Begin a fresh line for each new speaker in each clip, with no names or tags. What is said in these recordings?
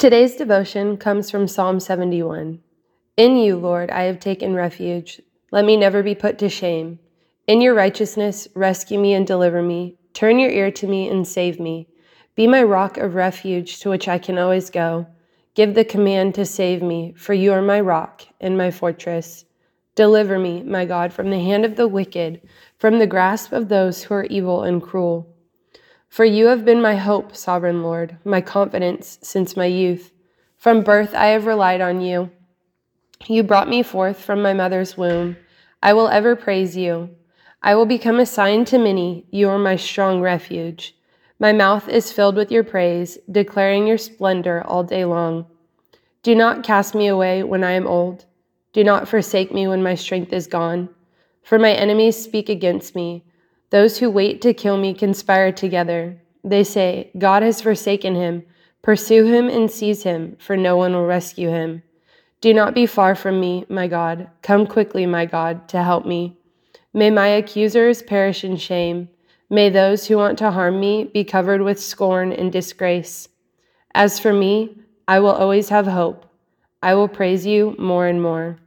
Today's devotion comes from Psalm 71. In you, Lord, I have taken refuge. Let me never be put to shame. In your righteousness, rescue me and deliver me. Turn your ear to me and save me. Be my rock of refuge to which I can always go. Give the command to save me, for you are my rock and my fortress. Deliver me, my God, from the hand of the wicked, from the grasp of those who are evil and cruel. For you have been my hope, sovereign Lord, my confidence since my youth. From birth I have relied on you. You brought me forth from my mother's womb. I will ever praise you. I will become a sign to many. You are my strong refuge. My mouth is filled with your praise, declaring your splendor all day long. Do not cast me away when I am old. Do not forsake me when my strength is gone. For my enemies speak against me. Those who wait to kill me conspire together. They say, God has forsaken him. Pursue him and seize him, for no one will rescue him. Do not be far from me, my God. Come quickly, my God, to help me. May my accusers perish in shame. May those who want to harm me be covered with scorn and disgrace. As for me, I will always have hope. I will praise you more and more.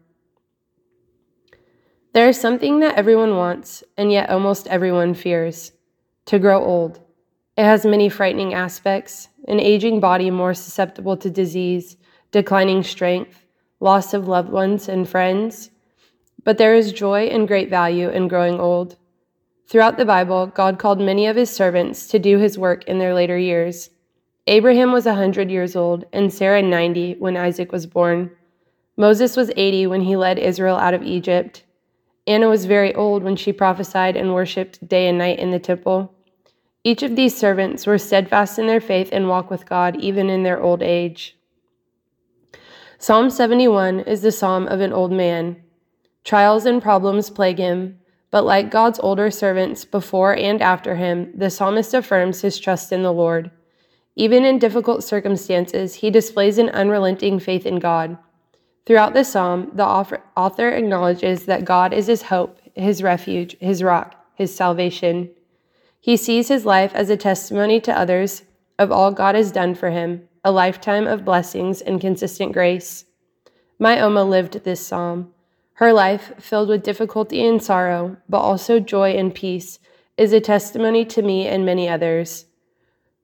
There is something that everyone wants, and yet almost everyone fears to grow old. It has many frightening aspects an aging body more susceptible to disease, declining strength, loss of loved ones and friends. But there is joy and great value in growing old. Throughout the Bible, God called many of his servants to do his work in their later years. Abraham was a 100 years old, and Sarah 90 when Isaac was born. Moses was 80 when he led Israel out of Egypt. Anna was very old when she prophesied and worshiped day and night in the temple. Each of these servants were steadfast in their faith and walk with God even in their old age. Psalm 71 is the psalm of an old man. Trials and problems plague him, but like God's older servants before and after him, the psalmist affirms his trust in the Lord. Even in difficult circumstances, he displays an unrelenting faith in God. Throughout the psalm, the author acknowledges that God is his hope, his refuge, his rock, his salvation. He sees his life as a testimony to others of all God has done for him, a lifetime of blessings and consistent grace. My Oma lived this psalm. Her life, filled with difficulty and sorrow, but also joy and peace, is a testimony to me and many others.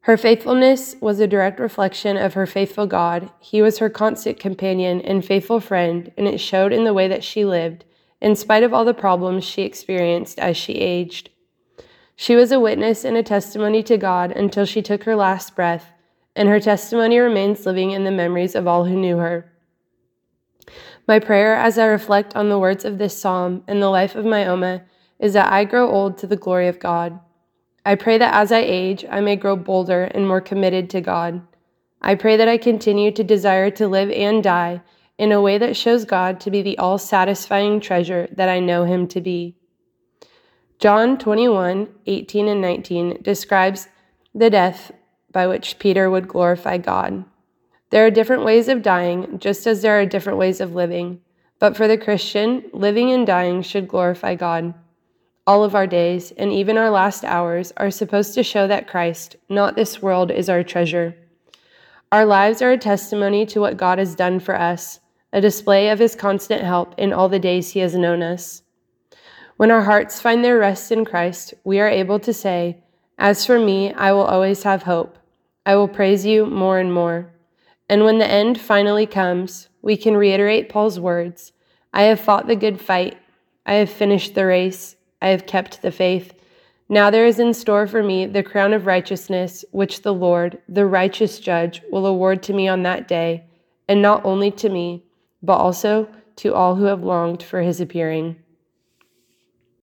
Her faithfulness was a direct reflection of her faithful God. He was her constant companion and faithful friend, and it showed in the way that she lived, in spite of all the problems she experienced as she aged. She was a witness and a testimony to God until she took her last breath, and her testimony remains living in the memories of all who knew her. My prayer as I reflect on the words of this psalm and the life of my Oma is that I grow old to the glory of God. I pray that as I age, I may grow bolder and more committed to God. I pray that I continue to desire to live and die in a way that shows God to be the all satisfying treasure that I know Him to be. John 21 18 and 19 describes the death by which Peter would glorify God. There are different ways of dying, just as there are different ways of living. But for the Christian, living and dying should glorify God. All of our days, and even our last hours, are supposed to show that Christ, not this world, is our treasure. Our lives are a testimony to what God has done for us, a display of his constant help in all the days he has known us. When our hearts find their rest in Christ, we are able to say, As for me, I will always have hope. I will praise you more and more. And when the end finally comes, we can reiterate Paul's words I have fought the good fight, I have finished the race. I have kept the faith. Now there is in store for me the crown of righteousness, which the Lord, the righteous judge, will award to me on that day, and not only to me, but also to all who have longed for his appearing.